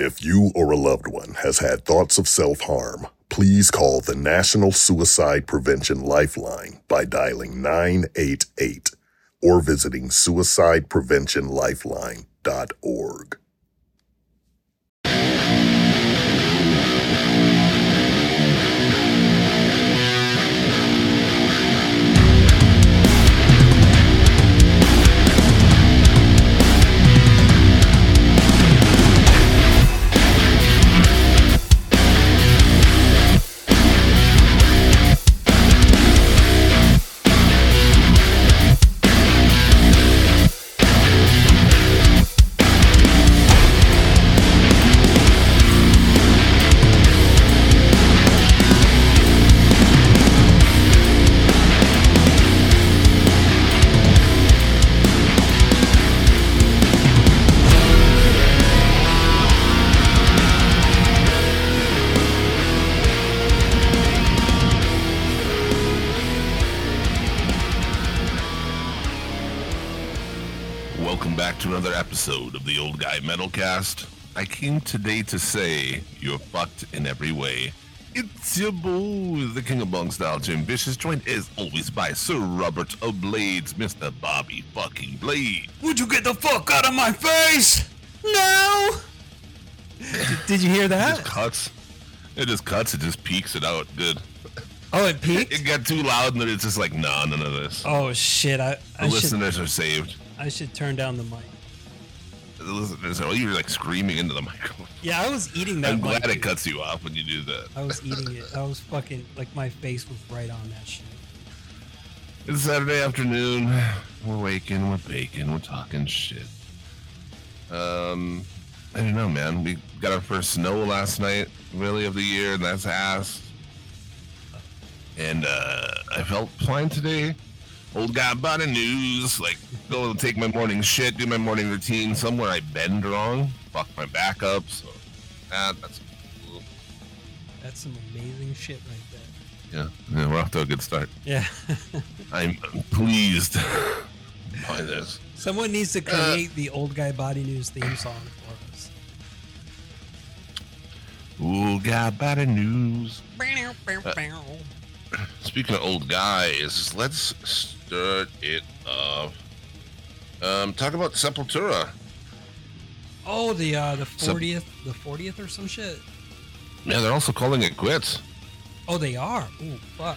If you or a loved one has had thoughts of self harm, please call the National Suicide Prevention Lifeline by dialing 988 or visiting suicidepreventionlifeline.org. Metalcast. I came today to say you're fucked in every way. It's your boy, the King of Bong Style, Jim Vicious, joined as always by Sir Robert of Blades, Mr. Bobby fucking Blade. Would you get the fuck out of my face? No! did, did you hear It that? just cuts. It just cuts. It just peaks it out. Good. Oh, it peaked? It got too loud, and then it's just like, nah, none of this. Oh shit, I, the I should listeners are saved. I should turn down the mic. Are. Oh, you're like screaming into the microphone. Yeah, I was eating that I'm mic. glad it dude. cuts you off when you do that. I was eating it. I was fucking like my face was right on that shit. It's Saturday afternoon. We're waking, we're baking, we're talking shit. Um, I don't know, man. We got our first snow last night, really, of the year, and that's ass. And uh, I felt fine today. Old guy body news, like go take my morning shit, do my morning routine. Somewhere I bend wrong, fuck my back up. So that, that's That's some amazing shit right there. yeah, yeah. We're off to a good start. Yeah. I'm pleased by this. Someone needs Uh, to create the old guy body news theme song for us. Old guy body news. Speaking of old guys, let's it. Um, talk about Sepultura. Oh, the uh the Sep- fortieth, the fortieth or some shit. Yeah, they're also calling it quits. Oh, they are. Ooh, fuck.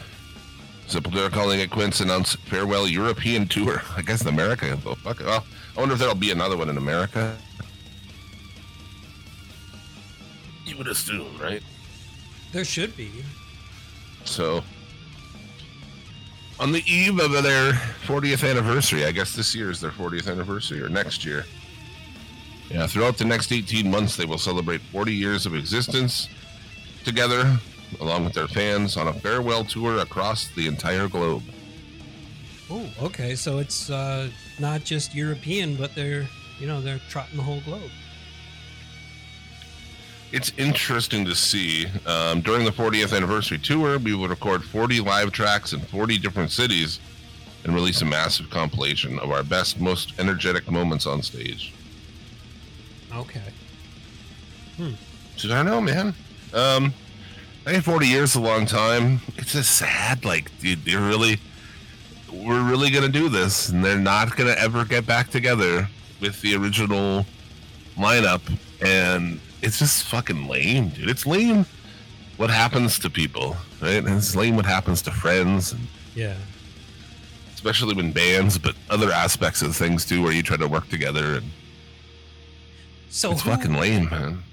Sepultura calling it quits, announce farewell European tour. I guess in America. Oh, fuck it. Well, I wonder if there'll be another one in America. You would assume, right? There should be. So, on the eve of their 40th anniversary, I guess this year is their 40th anniversary or next year. Yeah, throughout the next 18 months, they will celebrate 40 years of existence together, along with their fans, on a farewell tour across the entire globe. Oh, okay. So it's uh, not just European, but they're you know they're trotting the whole globe. It's interesting to see. Um, during the 40th anniversary tour, we will record 40 live tracks in 40 different cities and release a massive compilation of our best, most energetic moments on stage. Okay. So I don't know, man. Um, I think 40 years is a long time. It's just sad. Like, dude, they're really, we're really gonna do this, and they're not gonna ever get back together with the original lineup, and it's just fucking lame, dude. It's lame. What happens to people, right? And it's lame what happens to friends, and Yeah. especially when bands, but other aspects of things too, where you try to work together, and So it's who- fucking lame, man.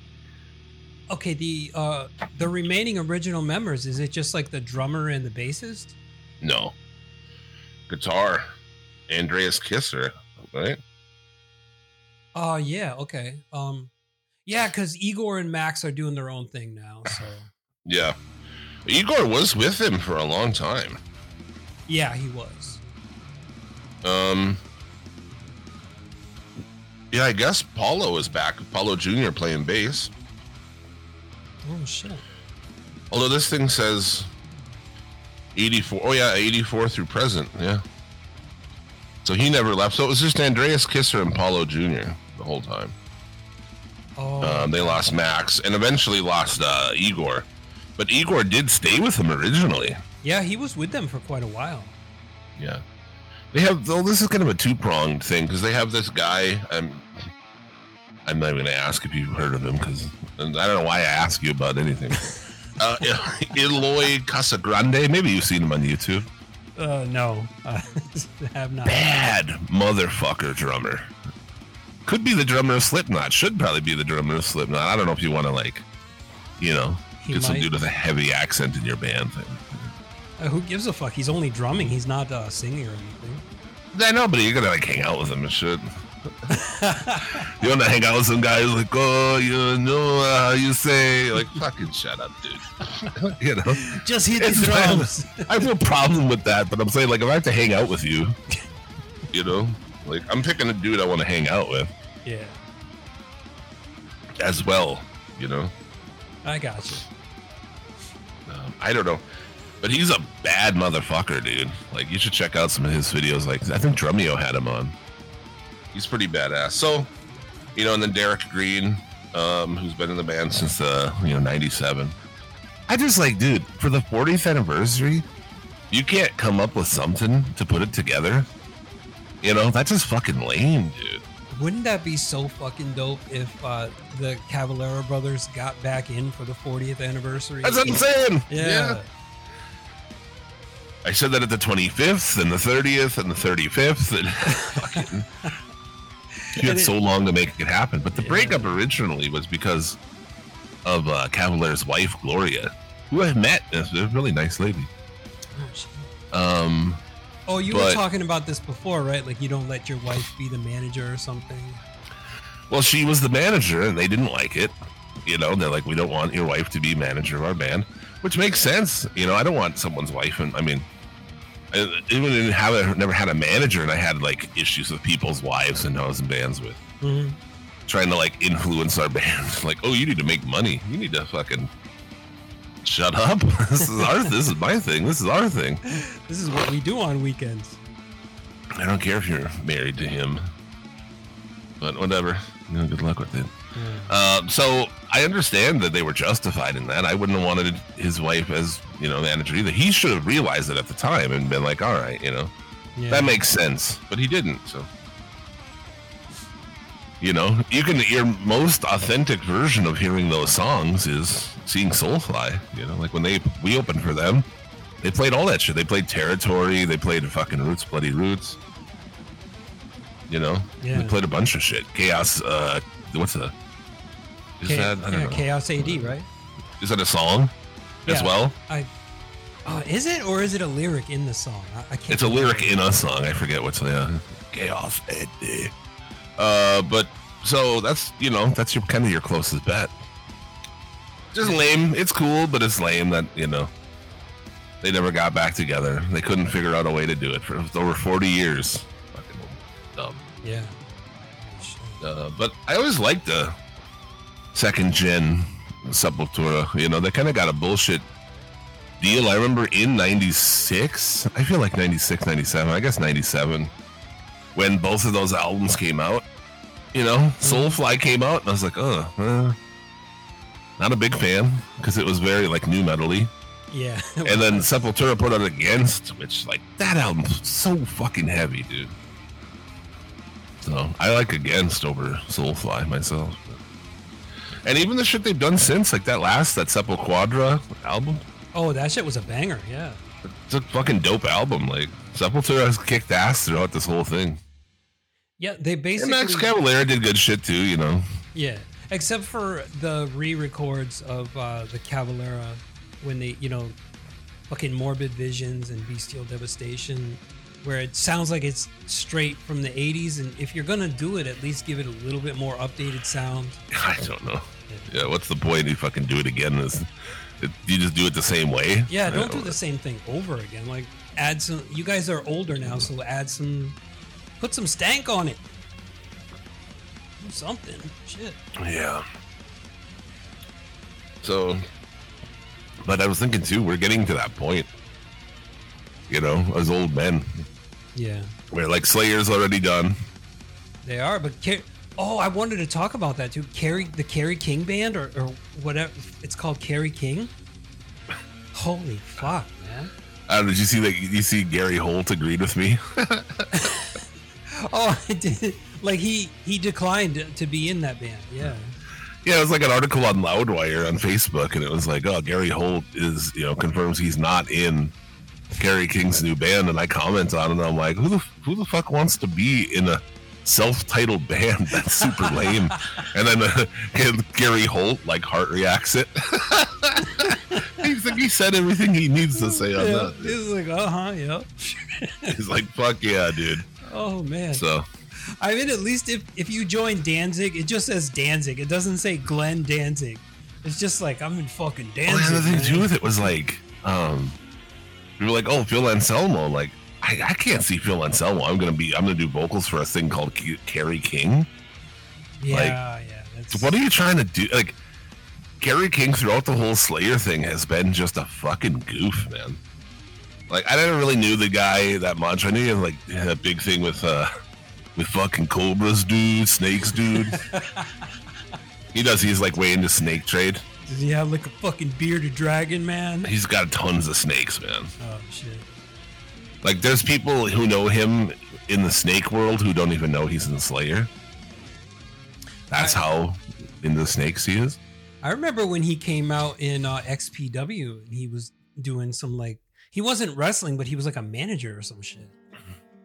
okay. The uh the remaining original members is it just like the drummer and the bassist? No. Guitar. Andreas Kisser, right? Oh yeah. Okay. Um. Yeah, because Igor and Max are doing their own thing now. So Yeah. Igor was with him for a long time. yeah, he was. Um Yeah, I guess Paulo is back. Paulo Jr. playing bass. Oh shit. Although this thing says 84. Oh, yeah, 84 through present. Yeah. So he never left. So it was just Andreas Kisser and Paulo Jr. the whole time. Oh, Um, they lost Max and eventually lost uh, Igor. But Igor did stay with them originally. yeah, he was with them for quite a while. Yeah. They have, though, this is kind of a two pronged thing because they have this guy. I'm, I'm not even going to ask if you've heard of him because I don't know why I ask you about anything. uh, Eloy Casagrande. Maybe you've seen him on YouTube. Uh, no, I have not. Bad motherfucker drummer. Could be the drummer of Slipknot. Should probably be the drummer of Slipknot. I don't know if you want to, like, you know, He get some dude with a heavy accent in your band. Uh, who gives a fuck? He's only drumming. He's not uh, singing or anything. I know, but you're gonna like hang out with him and shit. you wanna hang out with some guys like, oh, you know how you say, like, fucking shut up, dude. you know, Just hit the drums. I have no problem with that, but I'm saying like if I have to hang out with you, you know, like I'm picking a dude I want to hang out with yeah, as well. You know, I got you. um, I don't know, but he's a bad motherfucker, dude. Like you should check out some of his videos. Like I think Drumeo had him on. He's pretty badass. So, you know, and then Derrick Green, um, who's been in the band since uh, you know '97. I just like, dude, for the 40th anniversary, you can't come up with something to put it together. You know, that's just fucking lame, dude. Wouldn't that be so fucking dope if uh, the Cavalera brothers got back in for the 40th anniversary? That's what I'm saying. Yeah. I said that at the 25th and the 30th and the 35th. And fucking, you had it- so long to make it happen. But the Yeah. breakup originally was because of uh, Cavalera's wife, Gloria, who I've met. Is a really nice lady. Oh. Um, Oh, you were talking about this before, right? Like you don't let your wife be the manager or something. well, she was the manager and they didn't like it. You know, they're like, we don't want your wife to be manager of our band, which makes sense. You know, I don't want someone's wife. And I mean, I even didn't have a, never had a manager and I had like issues with people's wives and I was in bands with. Mhm. trying to like influence our band. Like, oh, you need to make money. You need to fucking shut up. this is our. This is my thing. This is our thing. This is what we do on weekends. I don't care if you're married to him, but whatever. You know, good luck with it. Um, so I understand that they were justified in that. I wouldn't have wanted his wife as you know the manager either. He should have realized it at the time and been like, all right, you know, Yeah. that makes sense. But he didn't. So. You know, you can your most authentic version of hearing those songs is seeing Soulfly. You know, like when they we opened for them, they played all that shit. They played Territory. They played fucking Roots, Bloody Roots. You know, Yeah. they played a bunch of shit. Chaos. Uh, what's the? Is that I don't yeah, know. Chaos AD, right? Is that a song as well? I. Oh, is it or is it a lyric in the song? I, I can't. It's a lyric in a song. I forget what's the chaos. AD. Uh, but so that's you know that's your kind of your closest bet. Just lame. It's cool, but it's lame that you know they never got back together. They couldn't figure out a way to do it for over forty years. Fucking dumb. Yeah. Uh, but I always liked the second gen Sepultura. You know, they kind of got a bullshit deal. I remember in 96, I feel like 96, 97, I guess 97, when both of those albums came out. You know, Soulfly came out, and I was like, oh, uh, not a big fan because it was very like new metally. Yeah. And then Sepultura put out Against, which like that album's so fucking heavy, dude. So I like Against over Soulfly myself. And even the shit they've done since, like that last, that Sepulquadra album, oh, that shit was a banger. Yeah. it's a fucking dope album. Like Sepultura has kicked ass throughout this whole thing. Yeah, they And basically. Max Cavalera did good shit too, you know. Yeah, except for the re-records of uh, the Cavalera when they, you know, fucking Morbid Visions and Bestial Devastation, where it sounds like it's straight from the '80s. And if you're gonna do it, at least give it a little bit more updated sound. I don't know. Yeah, what's the point? You fucking do it again? Is it, you just do it the same way? Yeah, I don't do the same thing over again. Like add some. You guys are older now, so add some. Put some stank on it. Do something. Shit. Yeah. So, but I was thinking too, we're getting to that point, you know, as old men, Yeah. where like Slayer's already done. They are, but Ca- Oh, I wanted to talk about that too. Kerry, the Kerry King band, or, or whatever it's called, Kerry King. Holy fuck, man! Uh, did you see that? You see Gary Holt agreed with me. oh, I did. Like he he declined to be in that band. Yeah. Yeah, it was like an article on Loudwire on Facebook, and it was like, "Oh, Gary Holt is, you know, confirms he's not in Kerry King's new band." And I comment on it, and I'm like, "Who the who the fuck wants to be in a self-titled band that's super lame?" and then uh, Gary Holt like heart reacts it. he's like, he said everything he needs to say on Yeah, that. he's like, uh huh, yep. He's like, "Fuck yeah, dude." Oh man. So I mean, at least if if you join Danzig, it just says Danzig. It doesn't say Glenn Danzig. It's just like I'm in fucking Danzig. and the thing man. too with it was like, um, we were like, oh, Phil Anselmo. Like, I, I can't see Phil Anselmo. I'm gonna be, I'm gonna do vocals for a thing called Kerry King. Yeah, like- yeah. That's, what are you trying to do? Like, Kerry King throughout the whole Slayer thing has been just a fucking goof, man. Like, I never really knew the guy that much. I knew he had like a big thing with, uh, with fucking cobras, dude, snakes, dude. he does. He's like way into snake trade. Does he have like a fucking bearded dragon, man? He's got tons of snakes, man. Oh shit. Like, there's people who know him in the snake world who don't even know he's in Slayer. That's I- how into snakes he is. I remember when he came out in uh, XPW and he was doing some like he wasn't wrestling, but he was like a manager or some shit.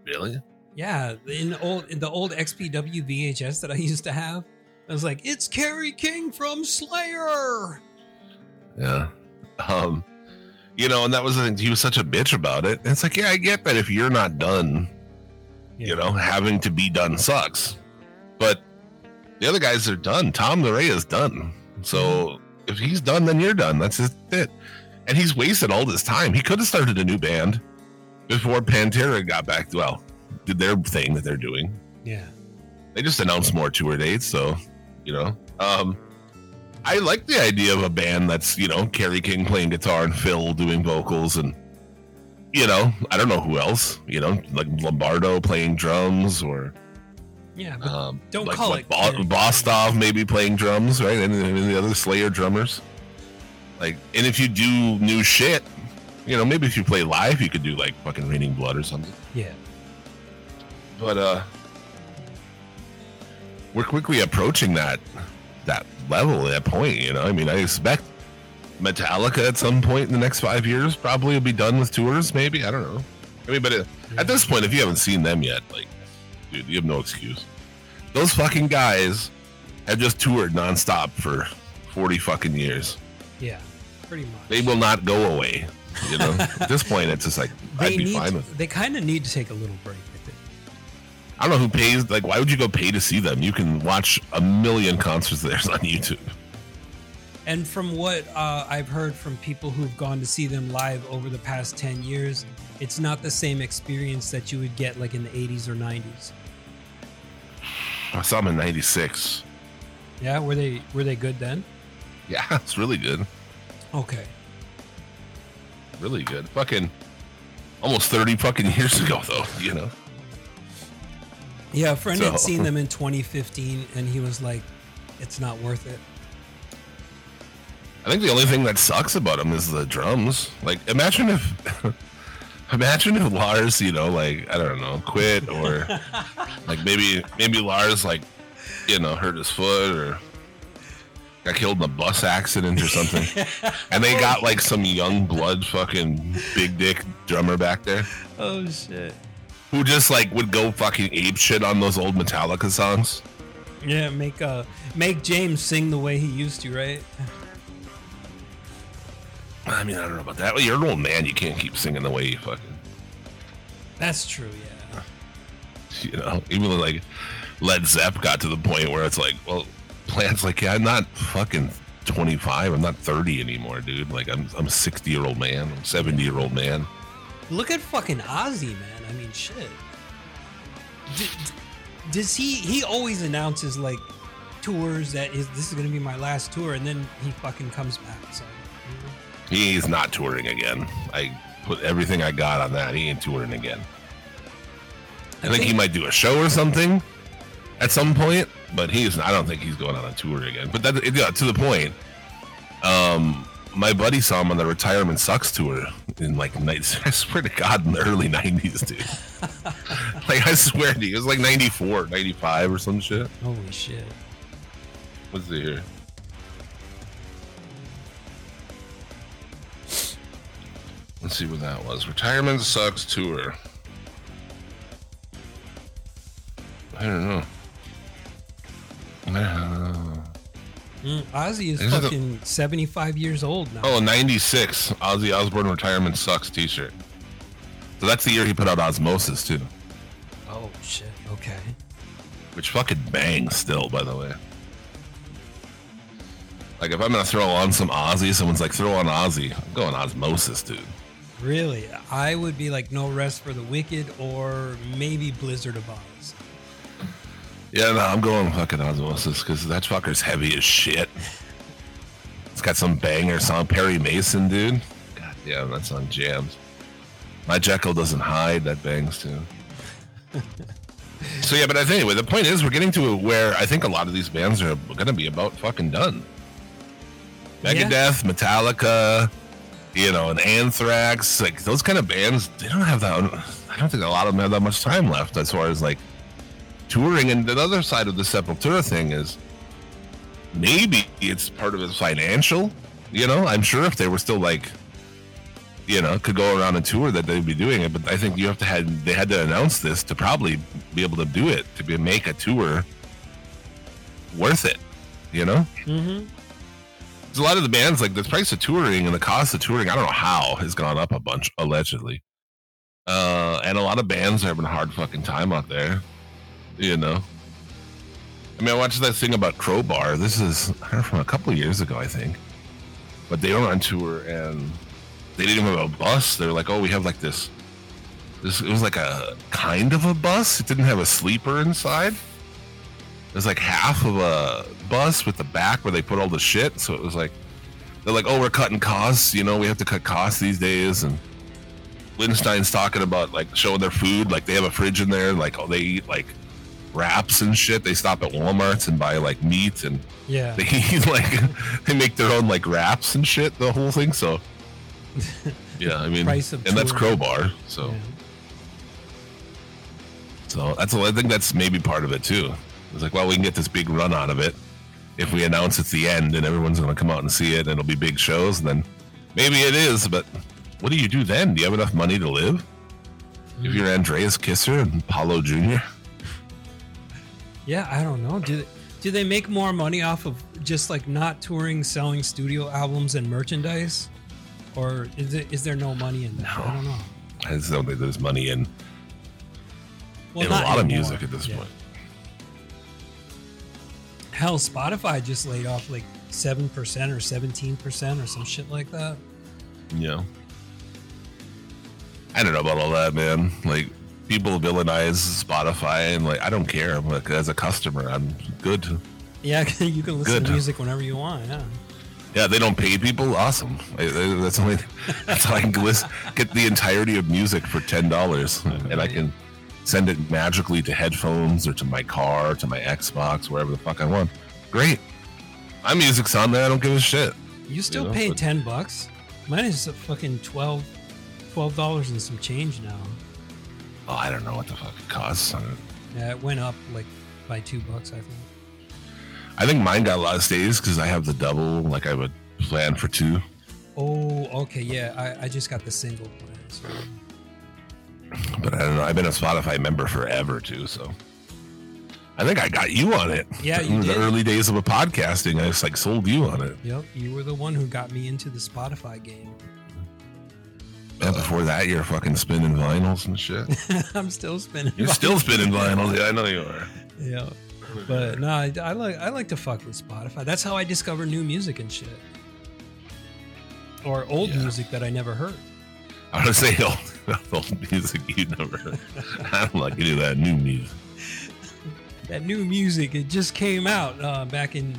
Really? Yeah, in the old in the old XPW VHS that I used to have, I was like, "It's Kerry King from Slayer." Yeah. Um, you know, and that was the thing. He was such a bitch about it. And it's like, yeah, I get that if you're not done, you know, having to be done sucks. But the other guys are done. Tom Araya is done. So if he's done, then you're done. That's just it. And he's wasted all this time. He could have started a new band before Pantera got back. To well, did their thing that they're doing. Yeah. They just announced more tour dates, so you know. Um I like the idea of a band that's, you know, Kerry King playing guitar and Phil doing vocals and you know, I don't know who else, you know, like Lombardo playing drums or Yeah, um Don't like, call like it Bo-. Bostaph maybe playing drums, right? And, and the other Slayer drummers. Like and if you do new shit, you know, maybe if you play live you could do like fucking Raining Blood or something. yeah. but uh we're quickly approaching that that level that point you know i mean i expect metallica at some point in the next five years probably will be done with tours maybe i don't know i mean but uh at this point if you haven't seen them yet like dude you have no excuse those fucking guys have just toured nonstop for 40 fucking years Yeah. Pretty much. they will not go away you know at this point it's just like They i'd be need. fine with it they kind of need to take a little break. I think. I don't know who pays. Like, why would you go pay to see them? You can watch a million concerts of theirs on YouTube. And from what uh, I've heard from people who've gone to see them live over the past 10 years, it's not the same experience that you would get like in the 80s or 90s. I saw them in '96. Yeah, were they were they good then? Yeah, it's really good. Okay. Really good. Fucking almost 30 fucking years ago, though. You know. Yeah, a friend So- had seen them in 2015 and he was like, it's not worth it. I think the only thing that sucks about them is the drums. Like, imagine if, imagine if Lars, you know, like I don't know, quit or like maybe maybe Lars like, you know, hurt his foot or got killed in a bus accident or something, and they got like some young blood fucking big dick drummer back there Oh, shit. who just like would go fucking ape shit on those old Metallica songs. Yeah, make uh make James sing the way he used to, right? I mean, I don't know about that. Well, you're an old man. You can't keep singing the way you fucking, That's true, yeah. you know. Even like Led Zepp got to the point where it's like, well, Plant's like, yeah, I'm not fucking 25. I'm not 30 anymore, dude. Like, I'm I'm a 60 year old man. I'm 70 year old man. Look at fucking Ozzy, man. I mean, shit. D- d- does he? He always announces like tours that is this is gonna be my last tour, and then he fucking comes back. So you know. He's not touring again. I put everything I got on that. He ain't touring again. I, think, he might do a show or something, at some point, but he's I don't think he's going on a tour again. But that yeah, to the point. Um, my buddy saw him on the Retirement Sucks tour in like night. I swear to God, in the early '90s, dude. like I swear to you, it was like '94, '95 or some shit. Holy shit. What's it here? Let's see what that was. Retirement Sucks tour. I don't know. Mm, Ozzy is Is it the- fucking 75 years old now. Oh, 96. Ozzy Osbourne Retirement Sucks t shirt. So that's the year he put out Osmosis, too. Oh, shit. Okay. Which fucking bangs still, by the way. Like, if I'm gonna throw on some Ozzy, someone's like, throw on Ozzy. I'm going Osmosis, dude. Really? I would be like No Rest for the Wicked or maybe Blizzard of Oz. Yeah, no, I'm going fucking Osmosis because that fucker's heavy as shit. It's got some banger song. Perry Mason, dude. God damn, that song jams. My Jekyll doesn't hide. That bangs too. so yeah, but I think anyway, the point is we're getting to where I think a lot of these bands are going to be about fucking done. Yeah. Megadeth, Metallica, you know, and Anthrax, like those kind of bands, they don't have that. I don't think a lot of them have that much time left as far as like touring. And the other side of the Sepultura thing is maybe it's part of it financial. You know, I'm sure if they were still like, you know, could go around a tour that they'd be doing it. But I think you have to had they had to announce this to probably be able to do it to be make a tour worth it. You know. Mm-hmm. There's a lot of the bands like the price of touring and the cost of touring. I don't know how has gone up a bunch allegedly. Uh, and a lot of bands are having a hard fucking time out there. You know. I mean, I watched that thing about Crowbar. This is I from a couple years ago, I think. But they were on tour and they didn't even have a bus. They were like, "Oh, we have like this." This it was like a kind of a bus. It didn't have a sleeper inside. It was like half of a bus with the back where they put all the shit. So it was like they're like, "Oh, we're cutting costs. You know, we have to cut costs these days." And Windstein's talking about like showing their food. Like they have a fridge in there. Like oh, they eat like wraps and shit. They stop at WalMarts and buy like meat and Yeah. they eat like they make their own like wraps and shit. The whole thing. So yeah, I mean, Price of and that's. Crowbar. So. Yeah. So that's I think that's maybe part of it too. It's like, well, we can get this big run out of it if we announce it's the end and everyone's going to come out and see it and it'll be big shows. And then maybe it is, but what do you do then? Do you have enough money to live? If you're hmm. Andreas Kisser and Paulo Jr. Yeah, I don't know. Do they, do they make more money off of just like not touring, selling studio albums and merchandise, or is it is there no money in that? I don't know. I just don't think there's money in, Well, in a lot of music at this Yeah. point. Hell, Spotify just laid off like seven percent or seventeen percent or some shit like that. Yeah. I don't know about all that, man. Like people villainize Spotify, and like I don't care. I'm Like as a customer, I'm good. Yeah, you can listen Good. to music whenever you want. Yeah. Yeah, they don't pay people. Awesome. I- I- That's only that's how I can list, get the entirety of music for ten dollars, and I can send it magically to headphones or to my car, to my Xbox, wherever the fuck I want. Great. My music's on there. I don't give a shit. You still know, paying but- ten bucks? Mine is a fucking twelve, twelve dollars and some change now. Oh, I don't know what the fuck it costs. Yeah, it went up like by two bucks, I think. I think mine got a lot of stays because I have the double. Like I would plan for two. Oh, okay, yeah. I, I just got the single plan. So. But I don't know. I've been a Spotify member forever too, so I think I got you on it. Yeah, you the did. early days of a podcasting, I just like sold you on it. Yep, you were the one who got me into the Spotify game. Yeah, before that, you're fucking spinning vinyls and shit. I'm still spinning. You're still spinning vinyls. Yeah, I know you are. Yeah, but no, I, I like I like to fuck with Spotify. That's how I discover new music and shit, or old Yeah. music that I never heard. I to say old, old music you never heard. I don't like any of that new music. That new music it just came out uh, back in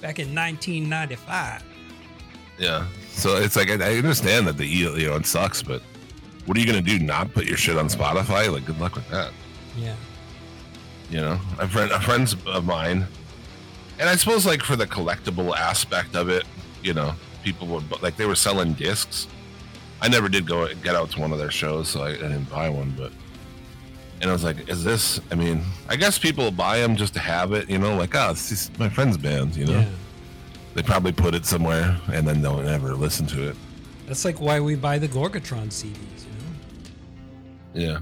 back in 1995. Yeah. So it's like I, I understand that the you know it sucks, but what are you gonna do? Not put your shit on Spotify? Like, good luck with that. Yeah. You know, a friend, a friends of mine, and I suppose like for the collectible aspect of it, you know, people would like they were selling discs. I never did go get out to one of their shows, so I, I didn't buy one. But and I was like, "Is this?" I mean, I guess people buy them just to have it, you know, like, "Oh, it's just my friend's band," you know. Yeah. They probably put it somewhere and then they'll never listen to it. That's like why we buy the Gorgatron CDs, you know? Yeah.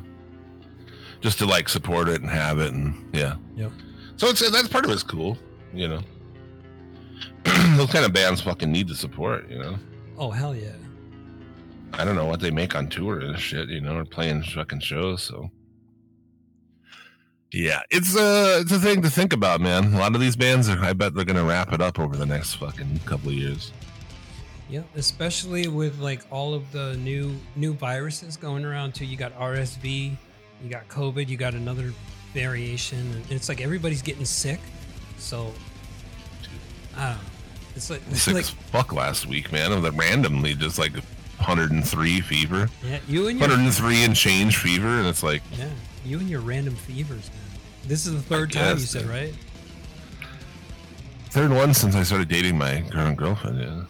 Just to like support it and have it and yeah. Yep. So it's that's part of it's cool, you know. Those kind of bands fucking need the support, you know. Oh hell yeah. I don't know what they make on tour and shit, you know, or playing fucking shows, so yeah, it's a it's a thing to think about, man. A lot of these bands are I bet they're gonna wrap it up over the next fucking couple of years. Yeah, especially with like all of the new new viruses going around too. You got RSV, you got COVID, you got another variation, and it's like everybody's getting sick. So I don't know. It's like it's Sick like as fuck last week, man. Of the randomly just like 103 fever, yeah, you and your 103 and change fever, and it's like yeah, you and your random fevers, man. This is the third time you said, right? third one since I started dating my current girlfriend. Yeah,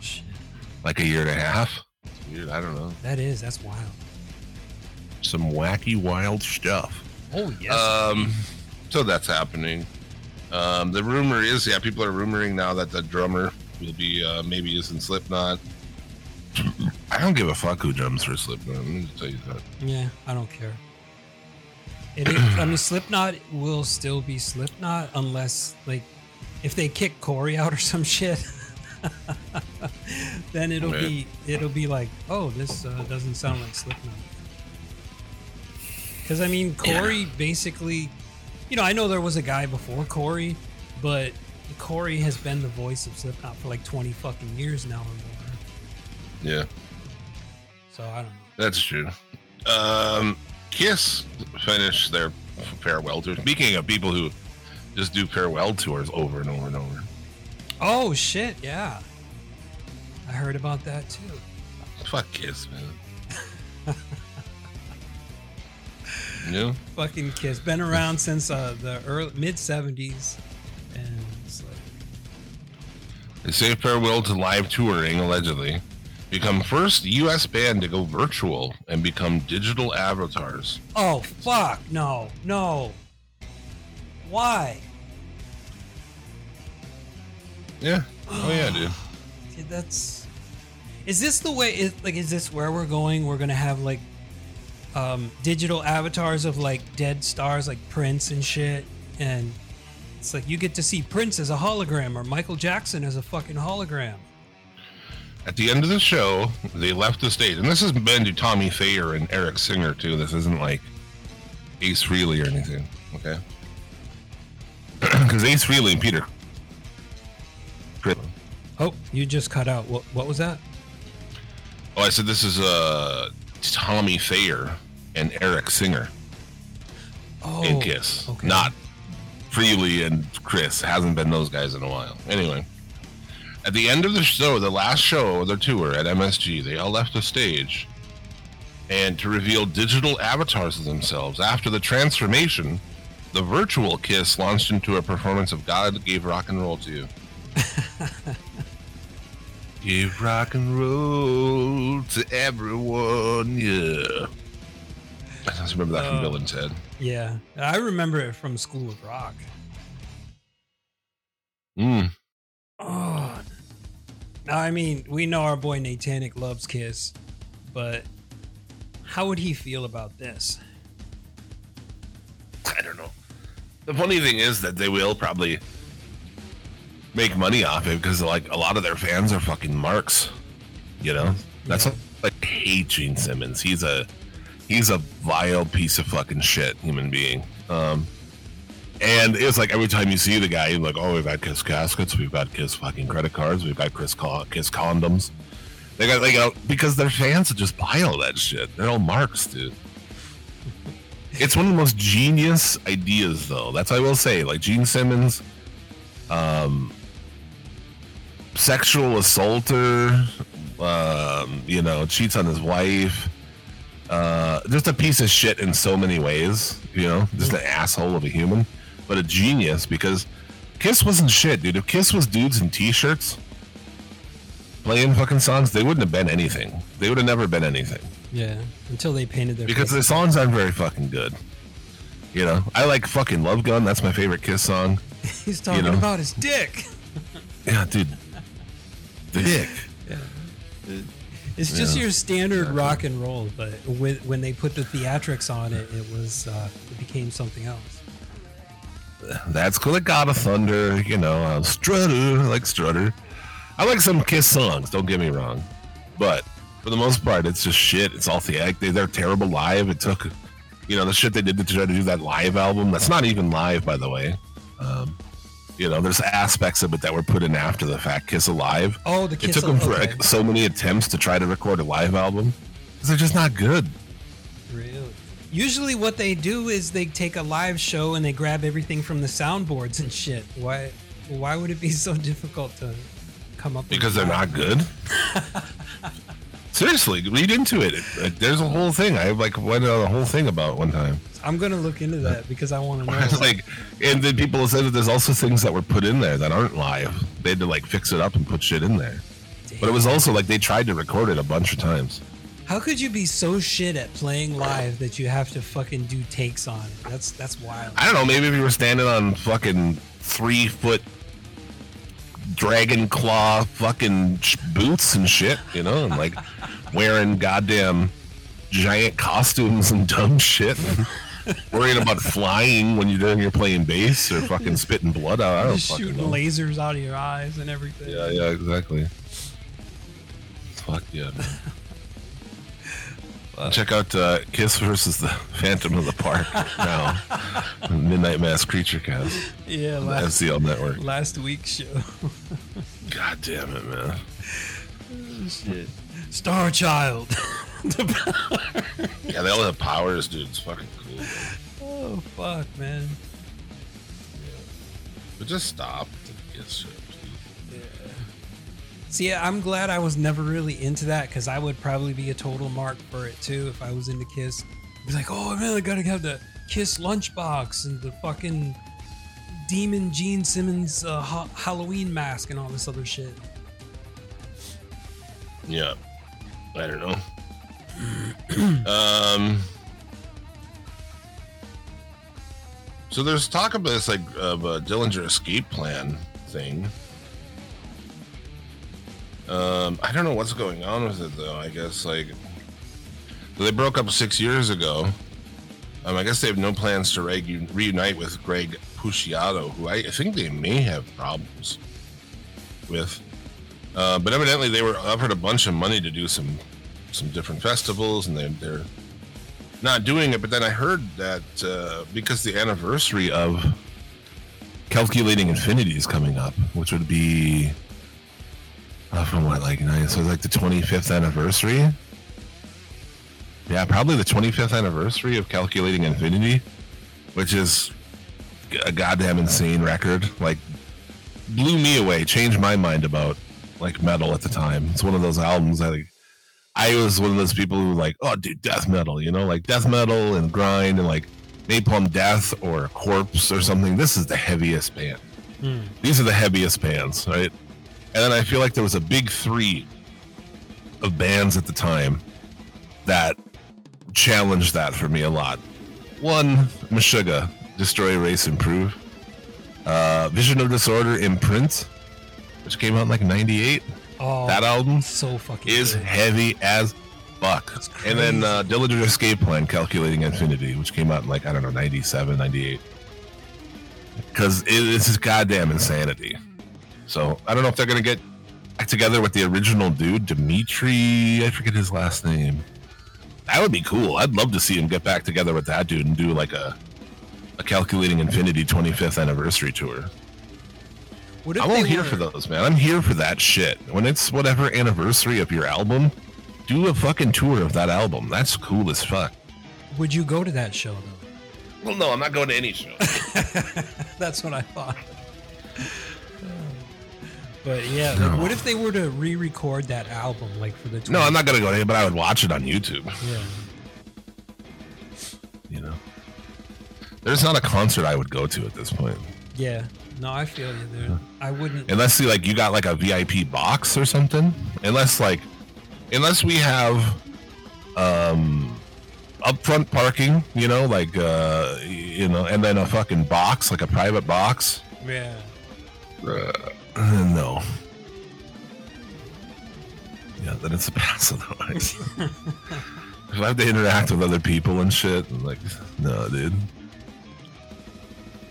Shit, like a year and a half. It's weird. I don't know. that is that's wild. Some wacky, wild stuff. Oh yes. Um, so that's happening. Um, the rumor is, yeah, people are rumoring now that the drummer will be uh, maybe is in Slipknot. I don't give a fuck who drums for Slipknot. Let me just tell you that. Yeah, I don't care. It is, I mean, Slipknot will still be Slipknot unless, like, if they kick Corey out or some shit, then it'll Yeah. be it'll be like, oh, this uh, doesn't sound like Slipknot. Because I mean, Corey basically, you know, I know there was a guy before Corey, but Corey has been the voice of Slipknot for like twenty fucking years now or more. Yeah, So I don't know. that's true. Um, Kiss finished their farewell tour. Speaking of people who just do farewell tours over and over and over. Oh shit, yeah. I heard about that too. Fuck Kiss, man. know? Fucking Kiss been around since uh, the early mid '70s, and it's like, They say farewell to live touring, allegedly. Become first U.S. band to go virtual and become digital avatars. oh fuck, no, no. Why? Yeah. Oh yeah, dude. Dude, that's. Is this the way? Is, like, is this where we're going? We're gonna have like, um, digital avatars of like dead stars, like Prince and shit, and it's like you get to see Prince as a hologram or Michael Jackson as a fucking hologram. At the end of the show, they left the stage, and this has been to Tommy Thayer and Eric Singer too. This isn't like Ace Frehley or anything, okay? Because Ace Frehley and Peter. Oh, you just cut out. What? What was that? Oh, I said this is uh Tommy Thayer and Eric Singer Oh, in Kiss, okay. not Frehley and Criss. Hasn't been those guys in a while. Anyway, at the end of the show, the last show of their tour at MSG, they all left the stage and to reveal digital avatars of themselves. After the transformation, the virtual Kiss launched into a performance of "God Gave Rock and Roll to You." Give rock and roll to everyone, yeah. I just remember that from Oh. Bill and Ted. Yeah, I remember it from School of Rock. Mm. Oh, now I mean, we know our boy Natanic loves Kiss, but how would he feel about this? I don't know. The funny thing is that they will probably make money off it because like a lot of their fans are fucking marks. You know, that's Yeah. like I hate Gene Simmons. He's a he's a vile piece of fucking shit human being. Um, and it's like every time you see the guy, you're like, oh, we've got Kiss caskets, we've got Kiss fucking credit cards, we've got Kiss co- Kiss condoms. They got like because their fans just buy all that shit. They're all marks, dude. It's one of the most genius ideas, though. That's what I will say. Like Gene Simmons, um, sexual assaulter, um, you know, cheats on his wife, Uh, just a piece of shit in so many ways, you know, just an asshole of a human, but a genius because Kiss wasn't shit, dude. If Kiss was dudes in t-shirts playing fucking songs, they wouldn't have been anything. They would have never been anything Yeah, until they painted their because the songs aren't very fucking good. You know, I like fucking Love Gun. That's my favorite Kiss song. he's talking know. about his dick. Yeah, dude. The dick. It's just Yeah, your standard rock and roll, but when when they put the theatrics on it, it was uh, it became something else. That's cool. Like God of Thunder, you know, uh, Strutter, I like Strutter. I like some Kiss songs, don't get me wrong. But for the most part, it's just shit. It's all theatric. They, they're terrible live. It took, you know, the shit they did to try to do that live album. That's not even live, by the way. Um, you know, there's aspects of it that were put in after the fact. Kiss Alive. Oh, the Kiss It took them for okay. so many attempts to try to record a live album. 'Cause They're just not good. Usually, what they do is they take a live show and they grab everything from the soundboards and shit. Why? Why would it be so difficult to come up? with because they're not good. Seriously, read into it. There's a whole thing. I like went on a whole thing about it one time. I'm gonna look into that because I want to know. Like, and then people said that there's also things that were put in there that aren't live. They had to like fix it up and put shit in there. But it was also like they tried to record it a bunch of times. How could you be so shit at playing live that you have to fucking do takes on it? That's that's wild. I don't know. Maybe if you were standing on fucking three foot dragon claw fucking boots and shit, you know, and like wearing goddamn giant costumes and dumb shit. Worrying about flying when you're doing you're playing bass or fucking spitting blood out. I don't Just fucking shooting know. lasers out of your eyes and everything. Yeah, yeah, exactly. Fuck yeah. Man. Check out uh, Kiss versus the Phantom of the Park now. Midnight Mass Creature Cast. Yeah, the last, FCL Network. last week's show. God damn it, man. Shit, Star Child. Yeah, they all have powers, dude. It's fucking cool. man. oh fuck, man. But just stop the Kiss shit, please. See, I'm glad I was never really into that because I would probably be a total mark for it too if I was into Kiss. Be like, oh man, I gotta have the Kiss lunchbox and the fucking Demon Gene Simmons uh, ha- Halloween mask and all this other shit. Yeah. I don't know. um. So there's talk about this like of a Dillinger escape plan thing. Um, I don't know what's going on with it though. I guess like they broke up six years ago. Um, I guess they have no plans to regu- reunite with Greg Puciato, who I, I think they may have problems with. Uh, but evidently, they were offered a bunch of money to do some some different festivals, and they, they're not doing it. But then I heard that uh, because the anniversary of Calculating Infinity is coming up, which would be uh, from what like nine, so like the 25th anniversary. Yeah, probably the 25th anniversary of Calculating Infinity, which is a goddamn insane record. Like blew me away, changed my mind about like metal at the time. It's one of those albums that like, I was one of those people who like, oh, dude, death metal, you know, like death metal and grind and like Napalm Death or Corpse or something. This is the heaviest band. These are the heaviest bands, right? And then I feel like there was a big three of bands at the time that challenged that for me a lot. One, Meshuggah, Destroy, Erase, Improve. Uh, Vision of Disorder, Imprint, which came out in like 98. Oh, That album so fucking is good. heavy as fuck. And then uh, Dillinger Escape Plan, Calculating Infinity, which came out in like, I don't know, 97, 98. Because it, this is goddamn insanity. So I don't know if they're going to get back together with the original dude, Dimitri, I forget his last name. That would be cool. I'd love to see him get back together with that dude and do like a, a Calculating Infinity 25th anniversary tour. I'm all here were- for those, man. I'm here for that shit. When it's whatever anniversary of your album, do a fucking tour of that album. That's cool as fuck. Would you go to that show though? Well, no, I'm not going to any show. That's what I thought. But yeah, like, what if they were to re-record that album, like for the? No, I'm not gonna go there, but I would watch it on YouTube. Yeah. You know, there's not a concert I would go to at this point. Yeah. No, I feel you there. I wouldn't. Unless see, like you got like a VIP box or something. Unless like, unless we have, um, upfront parking. You know, like uh, you know, and then a fucking box, like a private box. Yeah. Uh, no. Yeah, then it's a pass otherwise. if I have to interact with other people and shit, like, no, dude.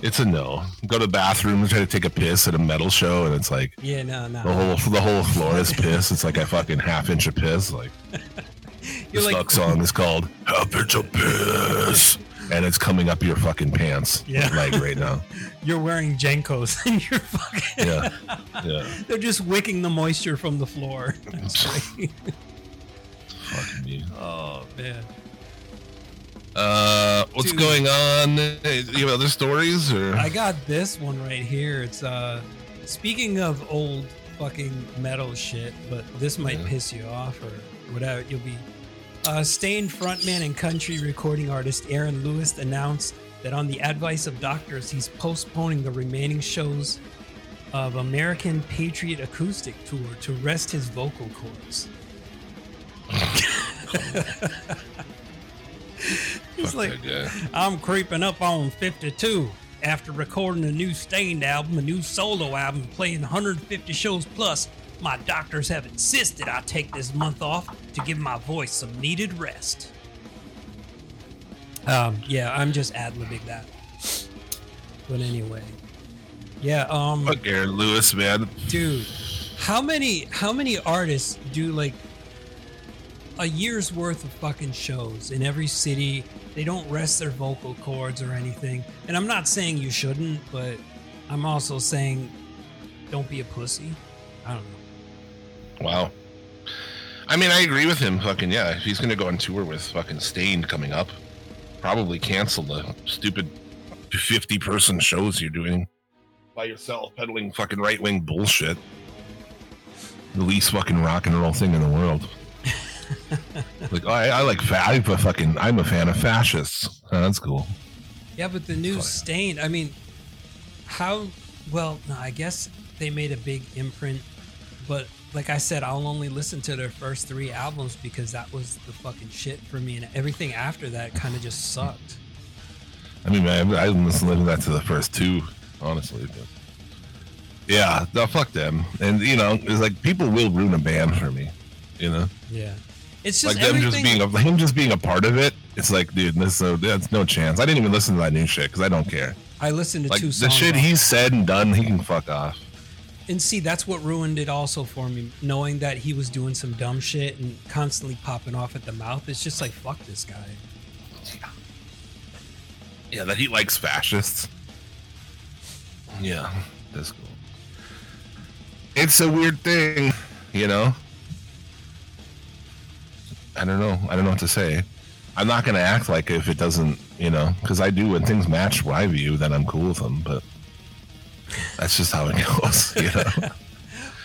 It's a no. Go to the bathroom and try to take a piss at a metal show, and it's like Yeah. No. No. the whole the whole floor is piss. It's like a fucking half inch of piss. Like You're this like- fuck song is called "Half Inch of Piss," and it's coming up your fucking pants. Yeah. like right now. You're wearing JNCOs and you're fucking. Yeah, yeah. They're just wicking the moisture from the floor. Fucking me. oh man. Uh, what's Dude. going on? You have other stories or? I got this one right here. It's uh speaking of old fucking metal shit, but this might Yeah. piss you off or whatever. You'll be uh Staind frontman and country recording artist Aaron Lewis announced that on the advice of doctors, he's postponing the remaining shows of American Patriot Acoustic Tour to rest his vocal cords. He's like. I'm creeping up on 52 after recording a new Staind album, a new solo album, playing 150 shows plus. My doctors have insisted I take this month off to give my voice some needed rest. Um, yeah, I'm just ad libbing that. But anyway, yeah, um, Fuck Aaron Lewis, man. dude, how many how many artists do like a year's worth of fucking shows in every city? They don't rest their vocal cords or anything. And I'm not saying you shouldn't, but I'm also saying don't be a pussy. I don't know. Wow. I mean, I agree with him. Fucking yeah. If he's gonna go on tour with fucking Staind coming up, probably cancel the stupid fifty-person shows you're doing by yourself, peddling fucking right-wing bullshit. The least fucking rock and roll thing in the world. like, oh, I, I like. Fa- I'm a fucking. I'm a fan of fascists. Oh, that's cool. Yeah, but the new Fine. Stain, I mean, how well, no, I guess they made a big imprint, but like I said, I'll only listen to their first three albums because that was the fucking shit for me, and everything after that kind of just sucked. I mean, man, I listened to that to the first two, honestly. But yeah, no, fuck them. And you know, it's like people will ruin a band for me. You know, Yeah. It's just like them just being a, him just being a part of it. It's like, dude, this no, that's no chance. I didn't even listen to that new shit because I don't care. I listened to Like two the shit he's said and done, he can fuck off. And see, that's what ruined it also for me. Knowing that he was doing some dumb shit and constantly popping off at the mouth. It's just like, fuck this guy. Yeah, that he likes fascists. Yeah, that's cool. It's a weird thing, you know. I don't know. I don't know what to say. I'm not gonna act like if it doesn't, you know, because I do when things match what I view, then I'm cool with them. But that's just how it goes, you know.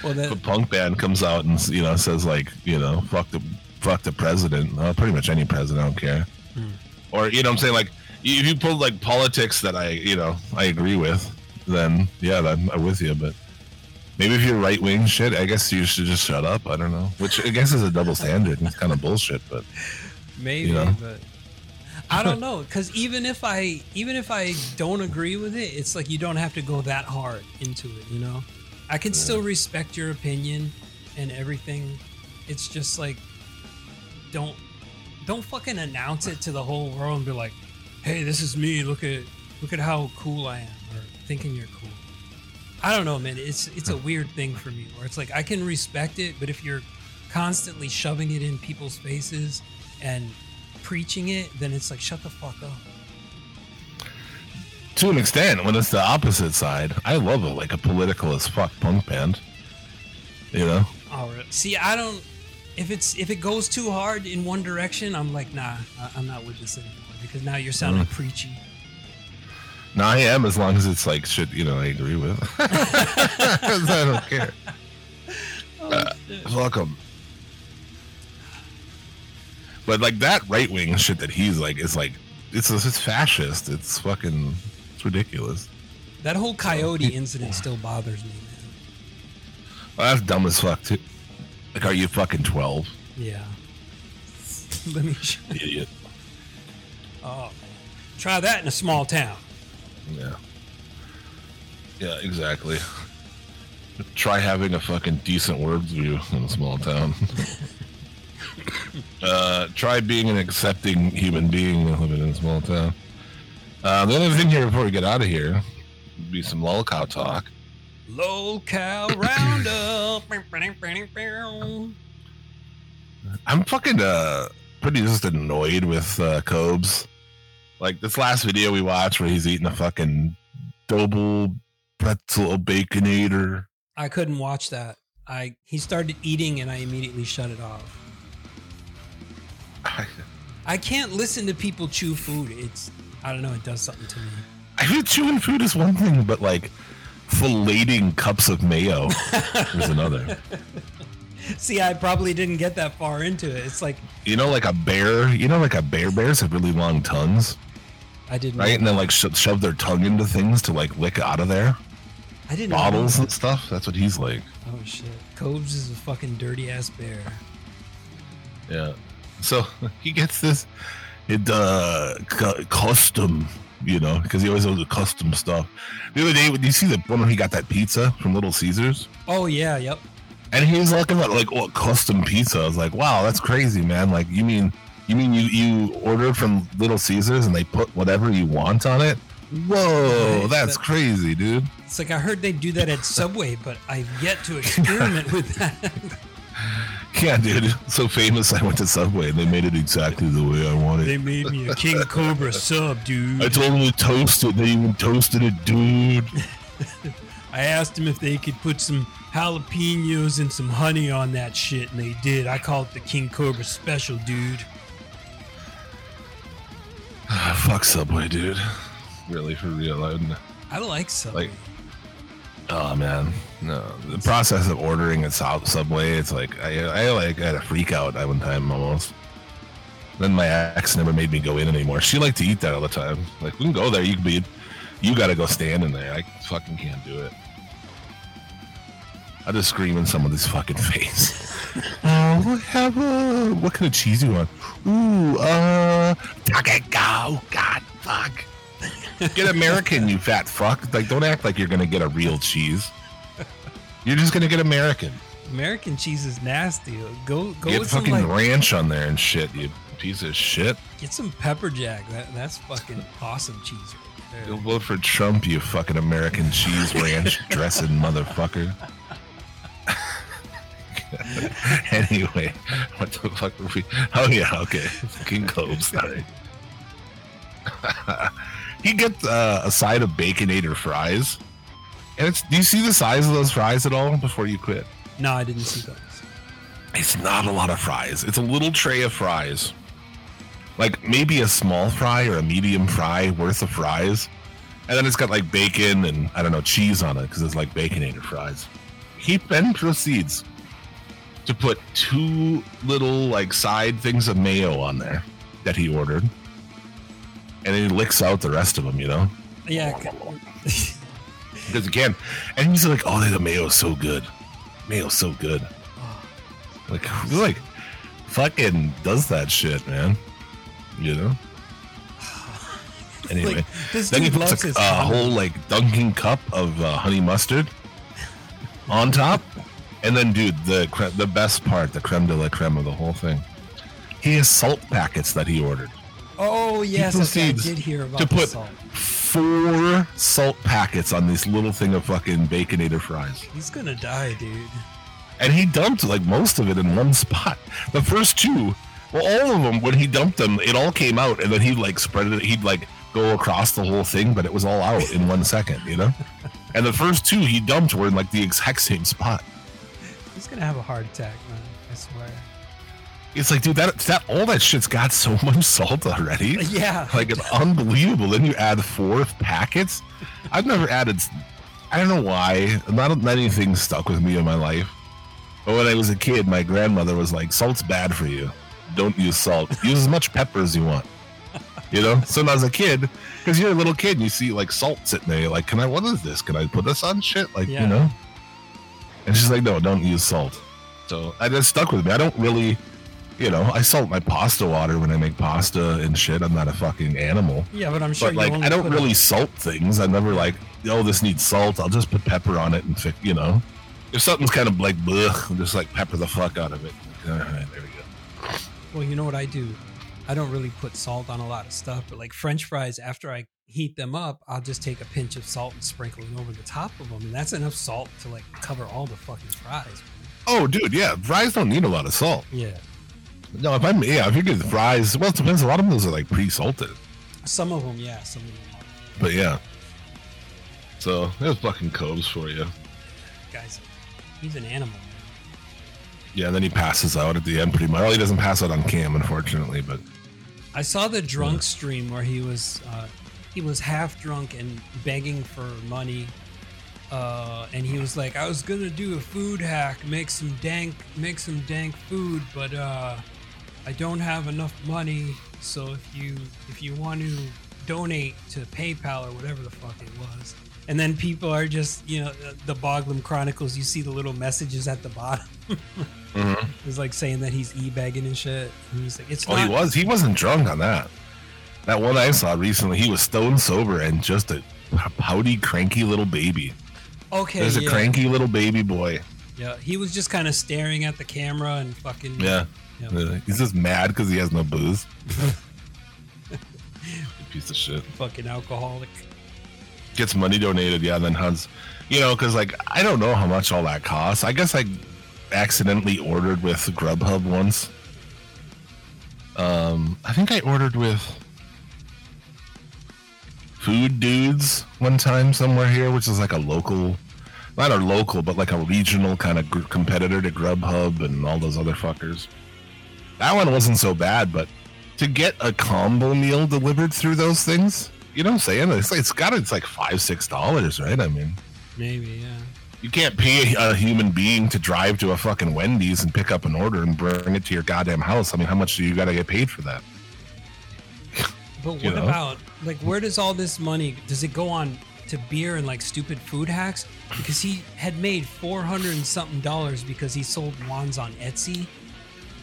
Well, if a punk band comes out and you know says like, you know, fuck the fuck the president, well, pretty much any president, I don't care. Hmm. Or you know, I'm saying like, if you pull like politics that I, you know, I agree with, then yeah, I'm, I'm with you. But maybe if you're right wing shit, I guess you should just shut up. I don't know. Which I guess is a double standard. It's kind of bullshit, but maybe, you know? but I don't know. Because even if I, even if I don't agree with it, it's like you don't have to go that hard into it. You know, I can still respect your opinion and everything. It's just like, don't, don't fucking announce it to the whole world and be like, "Hey, this is me. Look at, look at how cool I am," or thinking you're cool. I don't know, man. It's it's a weird thing for me where it's like I can respect it, but if you're constantly shoving it in people's faces and preaching it, then it's like shut the fuck up. to an extent, when it's the opposite side, I love it like a political as fuck punk band. You know, All right. See, I don't. If it's if it goes too hard in one direction, I'm like, nah, I- I'm not with this anymore because now you're sounding preachy. no, I am as long as it's like shit. You know, I agree with. I don't care. Uh, fuck 'em. But like that right wing shit that he's like is like it's it's fascist. It's fucking it's ridiculous. That whole coyote incident still bothers me, man. Well, that's dumb as fuck too. Like, are you fucking twelve? Yeah. Let me show Idiot. Oh, try that in a small town. Yeah. Yeah, exactly. Try having a fucking decent words view in a small town. uh, try being an accepting human being living in a small town. Uh, the other thing here before we get out of here would be some lolcow talk. Local roundup. I'm fucking uh pretty just annoyed with uh Cobes. Like this last video we watched where he's eating a fucking double pretzel baconator. I couldn't watch that. I he started eating and I immediately shut it off. I can't listen to people chew food. It's I don't know. It does something to me. I feel chewing food is one thing, but like filleting cups of mayo is another. See, I probably didn't get that far into it. It's like You know, like a bear. You know, like a bear. Bears have really long tongues, I didn't. right? And then like sho- shove their tongue into things to like lick out of there. I didn't. Bottles and stuff. That's what he's like. Oh shit! Cobes is a fucking dirty ass bear. Yeah. So he gets this it uh cu- custom, you know, because he always does the custom stuff. The other day, when you see the one where he got that pizza from Little Caesars, Oh yeah, yep. and he was looking at like, "What custom pizza?" I was like, "Wow, that's crazy, man! Like, you mean you mean you you ordered from Little Caesars and they put whatever you want on it? Whoa, Right, that's that- crazy, dude!" It's like I heard they do that at Subway, but I've yet to experiment with that. Yeah, dude, so famous. I went to Subway and they made it exactly the way I wanted. they made me a King Cobra sub, dude. I told them to toast it. They even toasted it, dude. I asked them if they could put some jalapenos and some honey on that shit, and they did. I call it the King Cobra special, dude. Fuck Subway, dude. Really, for real. I I like Subway. Like- Oh man, no. The process of ordering a Sub- Subway, it's like I, I like had a freak out at one time almost. Then my ex never made me go in anymore. She liked to eat that all the time. Like we can go there, you can be, you got to go stand in there. I fucking can't do it. I just scream in somebody's fucking face. oh, we have uh, what kind of cheese you want? Ooh, uh, fucking go, God, fuck. Get American, you fat fuck. Like, don't act like you're gonna get a real cheese. You're just gonna get American. American cheese is nasty. Go go Get with some fucking like ranch on there and shit, you piece of shit. get some pepper jack. That that's fucking awesome cheese. Right You'll vote for Trump, you fucking American cheese ranch dressing motherfucker. anyway, what the fuck were we? Oh yeah, okay. King Cobes, sorry. he gets uh, a side of baconator fries, and it's. Do you see the size of those fries at all before you quit? No, I didn't see those. It's not a lot of fries. It's a little tray of fries. Like maybe a small fry or a medium fry worth of fries. And then it's got like bacon and I don't know, cheese on it because it's like baconator fries. He then proceeds to put two little like side things of mayo on there that he ordered. And then he licks out the rest of them, you know? Yeah. Because he can. And he's like, oh, the mayo is so good. Mayo's so good. Like, who, like, fucking does that shit, man. You know? Anyway, Like, this then he puts a, a whole, like, dunking cup of uh, honey mustard on top. And then, dude, the cre- the best part, the creme de la creme of the whole thing. He has salt packets that he ordered. Oh yes, okay, I did hear about to put salt. Four salt packets on this little thing of fucking baconator fries. He's gonna die, dude. And he dumped like most of it in one spot. The first two, well, all of them, when he dumped them, it all came out, and then he'd like spread it, he'd like go across the whole thing, but it was all out in one second, you know? And the first two he dumped were in like the exact same spot. He's gonna have a heart attack, man. I swear. It's like, dude, that that all that shit's got so much salt already. Yeah. like it's unbelievable. Then you add four packets. I've never added. I don't know why. Not many things stuck with me in my life. But when I was a kid, my grandmother was like, "Salt's bad for you. Don't use salt. Use as much pepper as you want." You know, so when I was a kid, because you're a little kid, and you see like salt sitting there. You're like, can I? What is this? Can I put this on shit? Like, Yeah. you know. And she's like, no, don't use salt. So I just stuck with me. I don't really, you know, I salt my pasta water when I make pasta and shit. I'm not a fucking animal. Yeah, but I'm sure but like, I don't really salt things. I'm never like, oh, this needs salt. I'll just put pepper on it and fix, you know. If something's kind of like, blech, I'm just like pepper the fuck out of it. All right, there we go. Well, you know what I do? I don't really put salt on a lot of stuff, but like French fries, after I heat them up, I'll just take a pinch of salt and sprinkle it over the top of them, and that's enough salt to like cover all the fucking fries. Oh, dude, yeah, fries don't need a lot of salt. Yeah, No, if I'm yeah, if you get the fries, well, it depends. A lot of those are like pre-salted, some of them, yeah, some of them are. but yeah. So there's fucking Cobes for you. Guys, he's an animal. Man. Yeah, and then he passes out at the end pretty much. Well, he doesn't pass out on cam, unfortunately, but I saw the drunk stream where he was uh, he was half drunk and begging for money. Uh, and he was like, I was gonna do a food hack, make some dank, make some dank food, but uh, I don't have enough money. So if you if you want to donate to PayPal or whatever the fuck it was, and then people are just you know the Boglum Chronicles. You see the little messages at the bottom. Mm-hmm. It's like saying that he's e-bagging and shit. And he's like, it's oh, not. he was. He wasn't drunk on that. That one I saw recently, he was stone sober and just a pouty, cranky little baby. Okay, There's a cranky little baby boy. Yeah, he was just kind of staring at the camera and fucking. Yeah, He's just mad because he has no booze. Piece of shit. Fucking alcoholic. gets money donated, yeah, and then Hans, you know, because like I don't know how much all that costs. I guess I accidentally ordered with Grubhub once. Um, I think I ordered with Food Dudes one time somewhere here, which is like a local, not a local, but like a regional kind of competitor to Grubhub and all those other fuckers. That one wasn't so bad, but to get a combo meal delivered through those things, you know what I'm saying? It's like, it's got it's like five, six dollars, right? I mean, Maybe, yeah. you can't pay a human being to drive to a fucking Wendy's and pick up an order and bring it to your goddamn house. I mean, how much do you got to get paid for that? But You what know? about like where does all this money? Does it go on to beer and like stupid food hacks? Because he had made four hundred and something dollars because he sold wands on Etsy.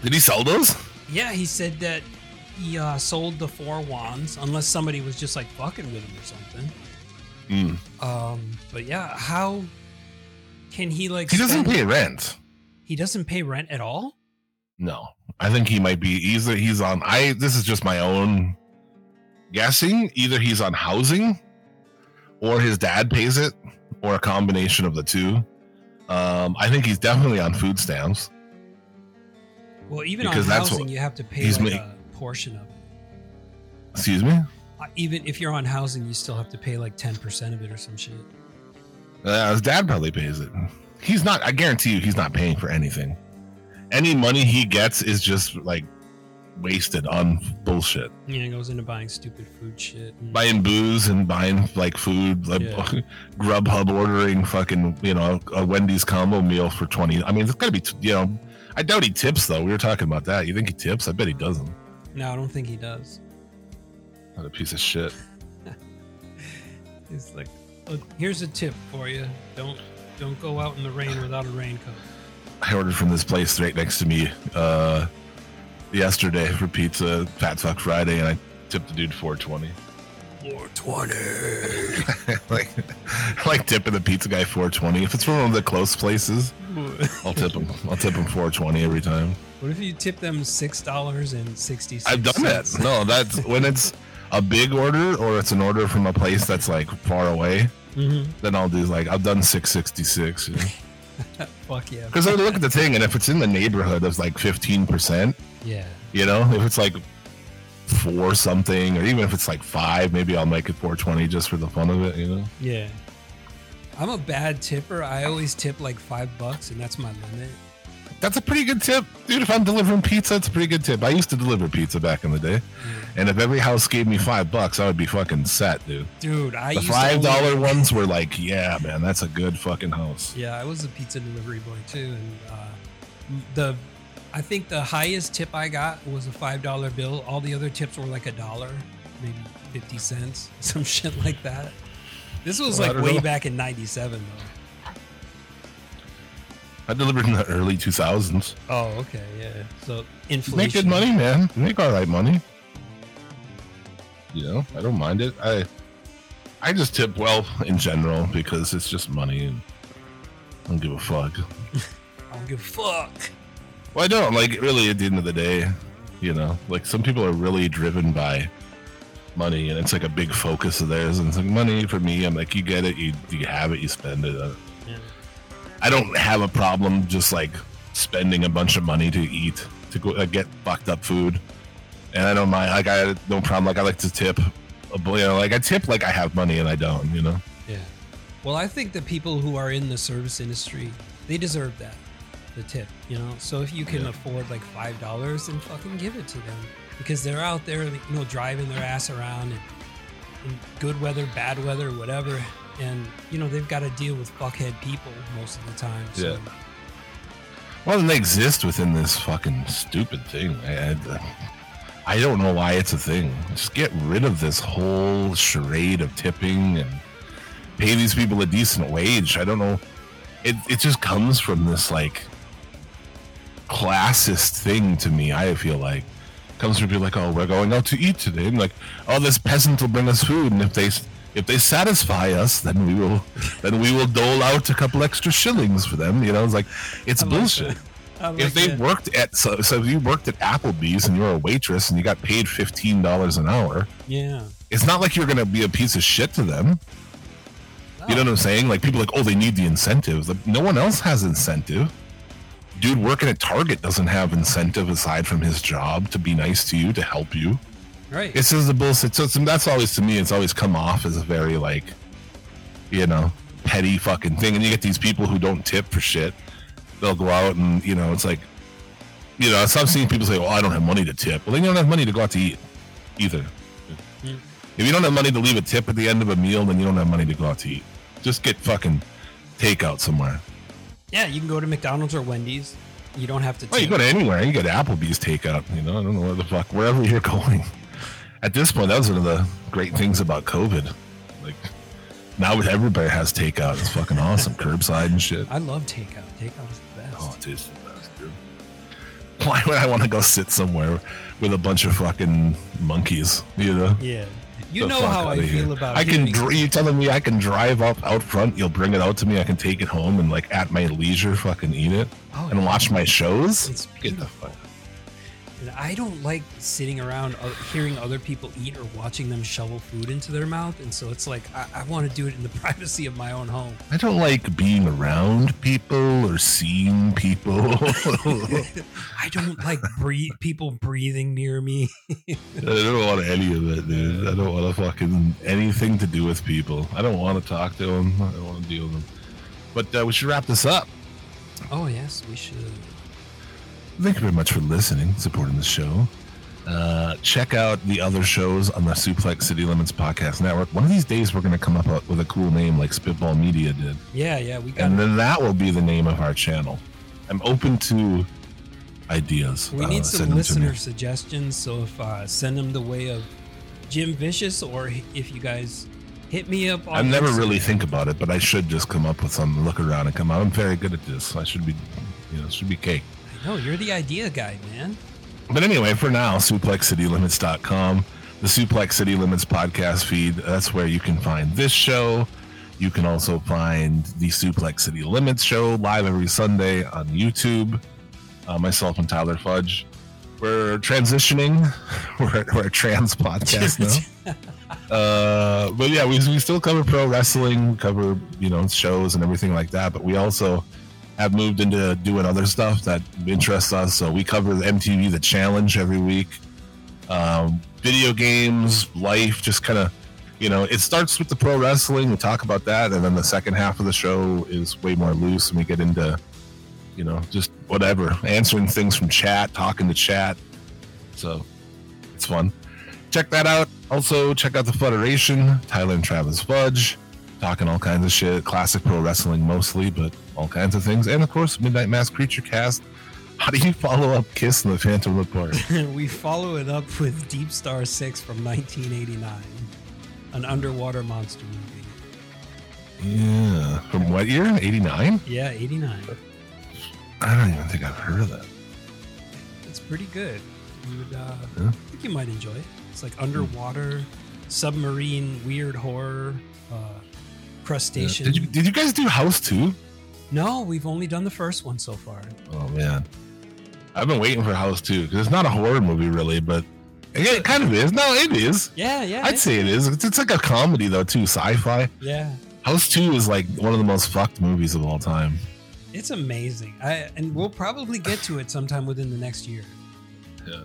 Did he sell those? Yeah, he said that he uh, sold the four wands unless somebody was just like fucking with him or something. Mm. Um, but yeah, how can he like? He doesn't pay rent. He doesn't pay rent at all. No, I think he might be either he's on. I this is just my own guessing. Either he's on housing, or his dad pays it, or a combination of the two. Um, I think he's definitely on food stamps. Well, even Because on housing, what you have to pay like make- a portion of it. Excuse me. Uh, Even if you're on housing, you still have to pay like ten percent of it or some shit. Uh, his dad probably pays it. He's not. I guarantee you, he's not paying for anything. Any money he gets is just like wasted on bullshit. Yeah, it goes into buying stupid food shit. and- Buying booze and buying like food, like Yeah. Grubhub ordering fucking you know a Wendy's combo meal for twenty. I mean, it's gotta be you know. I doubt he tips though. We were talking about that. You think he tips? I bet he doesn't. no, I don't think he does. Not a piece of shit. He's like, look, here's a tip for you: don't don't go out in the rain without a raincoat. I ordered from this place right next to me uh yesterday for pizza, Fat Fuck Friday, and I tipped the dude four twenty. 420. like, I like tipping the pizza guy 420. If it's from one of the close places, I'll tip them. I'll tip them 420 every time. what if you tip them six dollars and sixty? I've done that. No, that's when it's a big order or it's an order from a place that's like far away. Mm-hmm. Then I'll do like I've done 666. Fuck yeah. Because I look at the thing, and if it's in the neighborhood of like 15 percent, Yeah. you know, if it's like four something, or even if it's like five, maybe I'll make it 420 just for the fun of it. You know. Yeah. I'm a bad tipper. I always tip like five bucks, and that's my limit. That's a pretty good tip, dude. If I'm delivering pizza, it's a pretty good tip. I used to deliver pizza back in the day, and if every house gave me five bucks, I would be fucking set, dude. Dude, I The used to five dollar ones were like, yeah, man, that's a good fucking house. Yeah, I was a pizza delivery boy too, and uh, the I think the highest tip I got was a five dollar bill. All the other tips were like a dollar, maybe fifty cents, some shit like that. This was Well, like way know. back in '97, though. I delivered in the early 2000s. Oh, okay, yeah. So inflation. Make good money, man. Make all right money. You know, I don't mind it. I I just tip well in general because it's just money and I don't give a fuck. I don't give a fuck. Well, I don't like really at the end of the day, you know, like some people are really driven by money and it's like a big focus of theirs. And it's like money for me, I'm like, you get it, you you have it, you spend it. Uh, Yeah. I don't have a problem just like spending a bunch of money to eat to go uh, get fucked up food, and I don't mind. Like I no problem. Like I like to tip, uh, you know, like I tip like I have money and I don't. You know, Yeah. Well, I think the people who are in the service industry, they deserve that, the tip, you know? So if you can Yeah. afford like $5, then fucking give it to them. Because they're out there, you know, driving their ass around in, good weather, bad weather, whatever. And, you know, they've got to deal with fuckhead people most of the time. So, Yeah. well, they exist within this fucking stupid thing. I, I, I don't know why it's a thing. Just get rid of this whole charade of tipping and pay these people a decent wage. I don't know. It it just comes from this like classist thing to me. I feel like comes to be like, oh, we're going out to eat today, and like, oh, this peasant will bring us food, and if they if they satisfy us, then we will then we will dole out a couple extra shillings for them. You know, it's like it's like bullshit like if they that. worked at so, so if you worked at Applebee's and you're a waitress and you got paid fifteen dollars an hour, Yeah. it's not like you're gonna be a piece of shit to them. You know what I'm saying? Like people like, oh, they need the incentives. Like, no one else has incentive. Dude working at Target doesn't have incentive aside from his job to be nice to you, to help you. Right. It's just the bullshit. So that's always to me. It's always come off as a very like, you know, petty fucking thing. And you get these people who don't tip for shit. They'll go out and you know, it's like, you know, so I've seen people say, "Well, I don't have money to tip." Well, then you don't have money to go out to eat either. Mm. If you don't have money to leave a tip at the end of a meal, then you don't have money to go out to eat. Just get fucking takeout somewhere. Yeah, you can go to McDonald's or Wendy's. You don't have to Well, you go to anywhere. You get Applebee's takeout. You know, I don't know where the fuck, wherever you're going. At this point, that was one of the great things about COVID. Like now, everybody has takeout. It's fucking awesome, curbside and shit. I love takeout. Takeout is the best. Oh, it is the best, dude. Why would I want to go sit somewhere with a bunch of fucking monkeys? You know. Yeah. You know how I feel here. about I can. Dr- you telling me I can drive up out front? You'll bring it out to me. I can take it home and like at my leisure, fucking eat it Oh, and yeah. watch my shows. It's Get the fuck. And I don't like sitting around uh, hearing other people eat or watching them shovel food into their mouth. And so it's like, I, I want to do it in the privacy of my own home. I don't like being around people or seeing people. I don't like breathe, people breathing near me. I don't want any of it, dude. I don't want to fucking anything to do with people. I don't want to talk to them. I don't want to deal with them. But uh, we should wrap this up. Oh, yes, we should. Thank you very much for listening, supporting the show. Uh, check out the other shows on the Suplex City Limits Podcast Network. One of these days, we're going to come up with a cool name like Spitball Media did. Yeah, yeah, we got And then that will be the name of our channel. I'm open to ideas. We Uh, need some send them to me. listener suggestions. So if uh, send them the way of Jim Vicious, or if you guys hit me up on I never Instagram. really think about it, but I should just come up with some, look around and come out. I'm very good at this. I should be, you know, should be cake. No, you're the idea guy, man. But anyway, for now, suplexcitylimits.com, the Suplex City Limits podcast feed. That's where you can find this show. You can also find the Suplex City Limits show live every Sunday on YouTube. Uh, myself and Tyler Fudge. We're transitioning. We're, we're a trans podcast now. uh, but yeah, we, we still cover pro wrestling, cover you know shows and everything like that. But we also have moved into doing other stuff that interests us. So we cover the MTV The Challenge every week, um, video games, life, just kind of, you know, it starts with the pro wrestling. We talk about that, and then the second half of the show is way more loose, and we get into, you know, just whatever, answering things from chat, talking to chat. So it's fun. Check that out. Also, check out the Federation, Tyler and Travis Fudge, talking all kinds of shit, classic pro wrestling mostly, but all kinds of things. And of course, Midnight Mass Creature Cast, How do you follow up Kiss in the Phantom of the Park? we follow it up with Deep Star 6 from 1989, an underwater monster movie. Yeah. From what year? 89? Yeah, 89. I don't even think I've heard of that. It's pretty good. You would, uh, Yeah. I think you might enjoy it. It's like underwater, submarine, weird horror, uh, crustacean. Did you did you guys do House 2? No, we've only done the first one so far. Oh man. I've been waiting for House 2 because it's not a horror movie really, but it kind of is. No, it is. Yeah, yeah. I'd say it is. It's, it's like a comedy though too, sci-fi. Yeah. House 2 is like one of the most fucked movies of all time. It's amazing. I, and we'll probably get to it sometime within the next year. Yeah.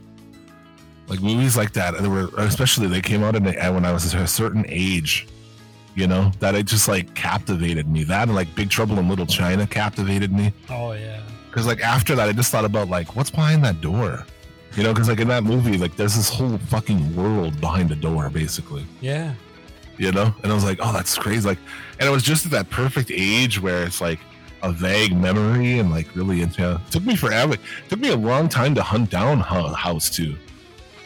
like movies like that they were especially they came out in a, when i was a certain age you know that it just like captivated me. That and like big trouble in little china captivated me. Oh, yeah. because like after that i just thought about like what's behind that door? You know because like in that movie like there's this whole fucking world behind a door basically. Yeah. you know? And i was like oh that's crazy. Like and it was just at that perfect age where it's like a vague memory and like really into it took me forever. It took me a long time to hunt down Ho- house too,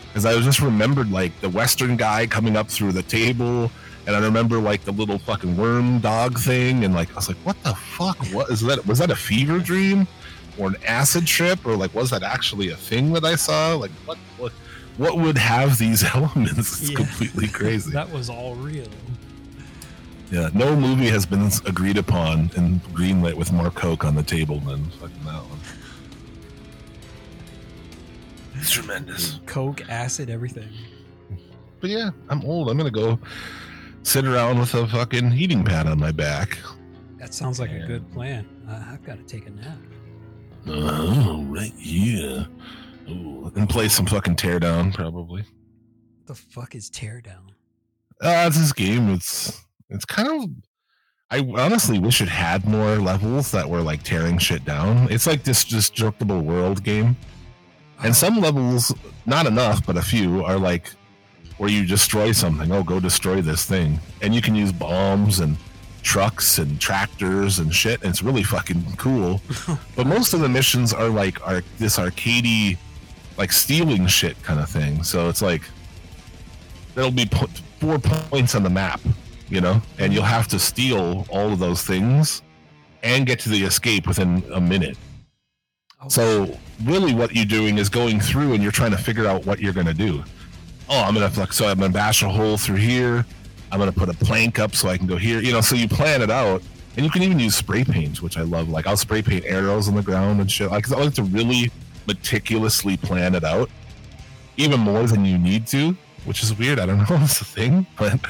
because i just remembered like the western guy coming up through the table and i remember like the little fucking worm dog thing and like i was like what the fuck what is that was that a fever dream or an acid trip or like was that actually a thing that i saw like what what what would have these elements it's Yeah. completely crazy That was all real. yeah, no movie has been agreed upon and greenlit with more coke on the table than fucking that one. It's tremendous. Coke, acid, everything. But yeah, I'm old. I'm gonna go sit around with a fucking heating pad on my back. That sounds like Yeah. a good plan. Uh, I've got to take a nap. Oh, right here. Ooh, and play some fucking teardown, probably. What the fuck is teardown? Uh, it's this game. It's it's kind of. I honestly wish it had more levels that were like tearing shit down. It's like this destructible world game. Oh, And some levels, not enough, but a few are like where you destroy something. Oh, go destroy this thing. And you can use bombs and trucks and tractors and shit. And it's really fucking cool. but most of the missions are like are this arcadey, like stealing shit kind of thing. So it's like there'll be po- four points on the map, you know, and you'll have to steal all of those things and get to the escape within a minute. Oh, So really, what you're doing is going through and you're trying to figure out what you're going to do. Oh, I'm gonna like so I'm gonna bash a hole through here. I'm gonna put a plank up so I can go here. You know, so you plan it out, and you can even use spray paint, which I love. Like I'll spray paint arrows on the ground and shit. Like I like to really meticulously plan it out, even more than you need to, which is weird. I don't know, it's a thing, but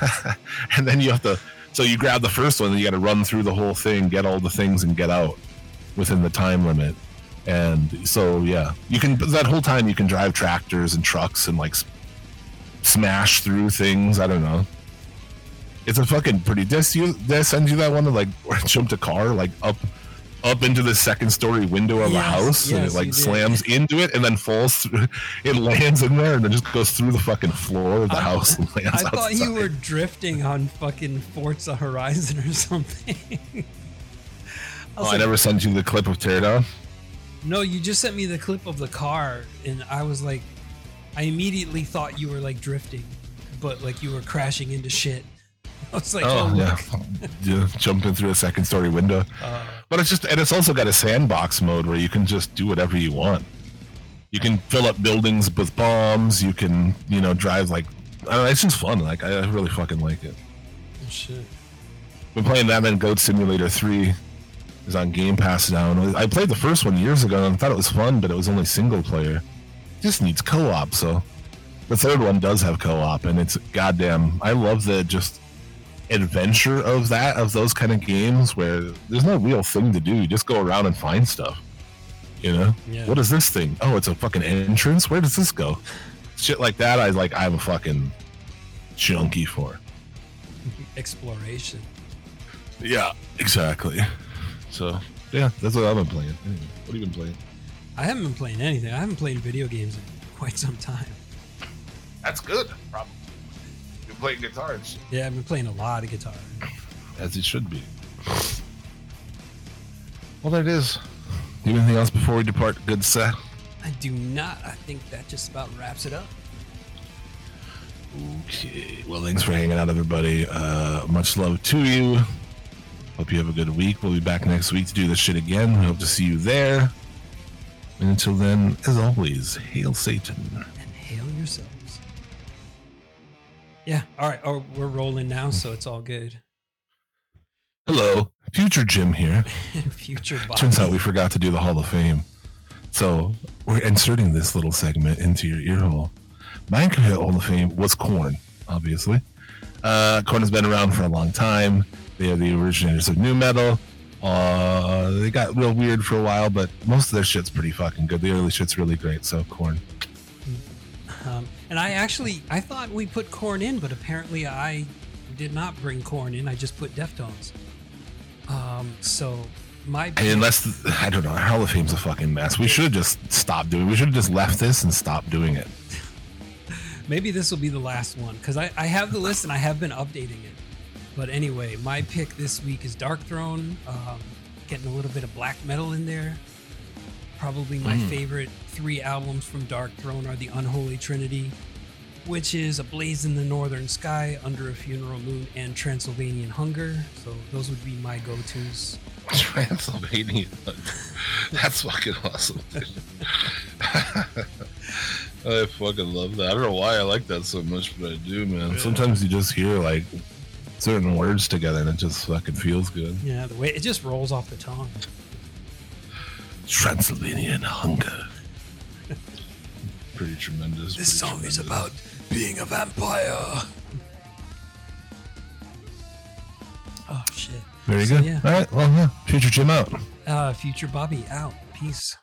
and then you have to. So you grab the first one, and you got to run through the whole thing, get all the things, and get out within the time limit. And so yeah, you can that whole time you can drive tractors and trucks and like smash through things. I don't know. It's a fucking pretty. Did I, see you, did I send you that one that like jumped a car like up up into the second story window of a Yes, house and it like slams into it and then falls through. It lands in there and then just goes through the fucking floor of the I- house and I lands thought you were drifting on fucking Forza Horizon or something. I Oh, was I never sent you the clip of teardown. no, you just sent me the clip of the car, and I was like, I immediately thought you were like drifting, but like you were crashing into shit. I was like, Oh oh, yeah, yeah, jumping through a second story window. Uh, But it's just, and it's also got a sandbox mode where you can just do whatever you want. You can fill up buildings with bombs. You can, you know, drive like, I don't know. It's just fun. Like I, really fucking like it. oh, shit. Been playing that, and Goat Simulator Three is on Game Pass now. And I played the first one years ago and thought it was fun, but it was only single player. Just needs co-op. So the third one does have co-op, and it's goddamn. I love the just adventure of that of those kind of games where there's no real thing to do. You just go around and find stuff. You know, Yeah. what is this thing? Oh, it's a fucking entrance. Where does this go? Shit like that. I like. I'm a fucking junkie for. Exploration. Yeah, exactly. So yeah, that's what I've been playing. Anyway, what have you been playing? I haven't been playing anything. I haven't played video games in quite some time. That's good. Probably. You're playing guitar and shit. Yeah, I've been playing a lot of guitar. As it should be. Well, there it is. You have anything else before we depart, good sir? I do not. I think that just about wraps it up. Okay. Well, thanks for hanging out, everybody. Uh, much love to you. Hope you have a good week. We'll be back next week to do this shit again. We hope to see you there. And until then, as always, hail Satan. And hail yourselves. Yeah. All right. Oh, we're rolling now, so it's all good. Hello, future Jim here. Future Bobby. Turns out we forgot to do the Hall of Fame. So we're inserting this little segment into your ear hole. My Hall of Fame was Korn, obviously. Uh, Korn has been around for a long time. They are the originators of nu metal. Uh, they got real weird for a while, but most of their shit's pretty fucking good. The early shit's really great. So Korn. Um, and I actually I thought we put Korn in, but apparently I did not bring Korn in. I just put Deftones. Um, so my unless I don't know, Hall of Fame's a fucking mess. We should have just stopped doing. We should have just left this and stopped doing it. maybe this will be the last one because I, I have the list and I have been updating it. But anyway, my pick this week is Darkthrone. Um, getting a little bit of black metal in there. Probably my favorite three albums from Darkthrone are The Unholy Trinity, which is A Blaze in the Northern Sky, Under a Funeral Moon, and Transylvanian Hunger. So those would be my go tos. Transylvania. That's fucking awesome. I fucking love that. I don't know why I like that so much, but I do, man. Sometimes you just hear like certain words together and it just fucking feels good. Yeah, the way it just rolls off the tongue. Transylvanian hunger. Pretty tremendous. This pretty song is tremendous. about being a vampire. Oh shit. Very So, good. yeah. All right. Well, yeah. Future Jim out. Uh, future Bobby out. Peace.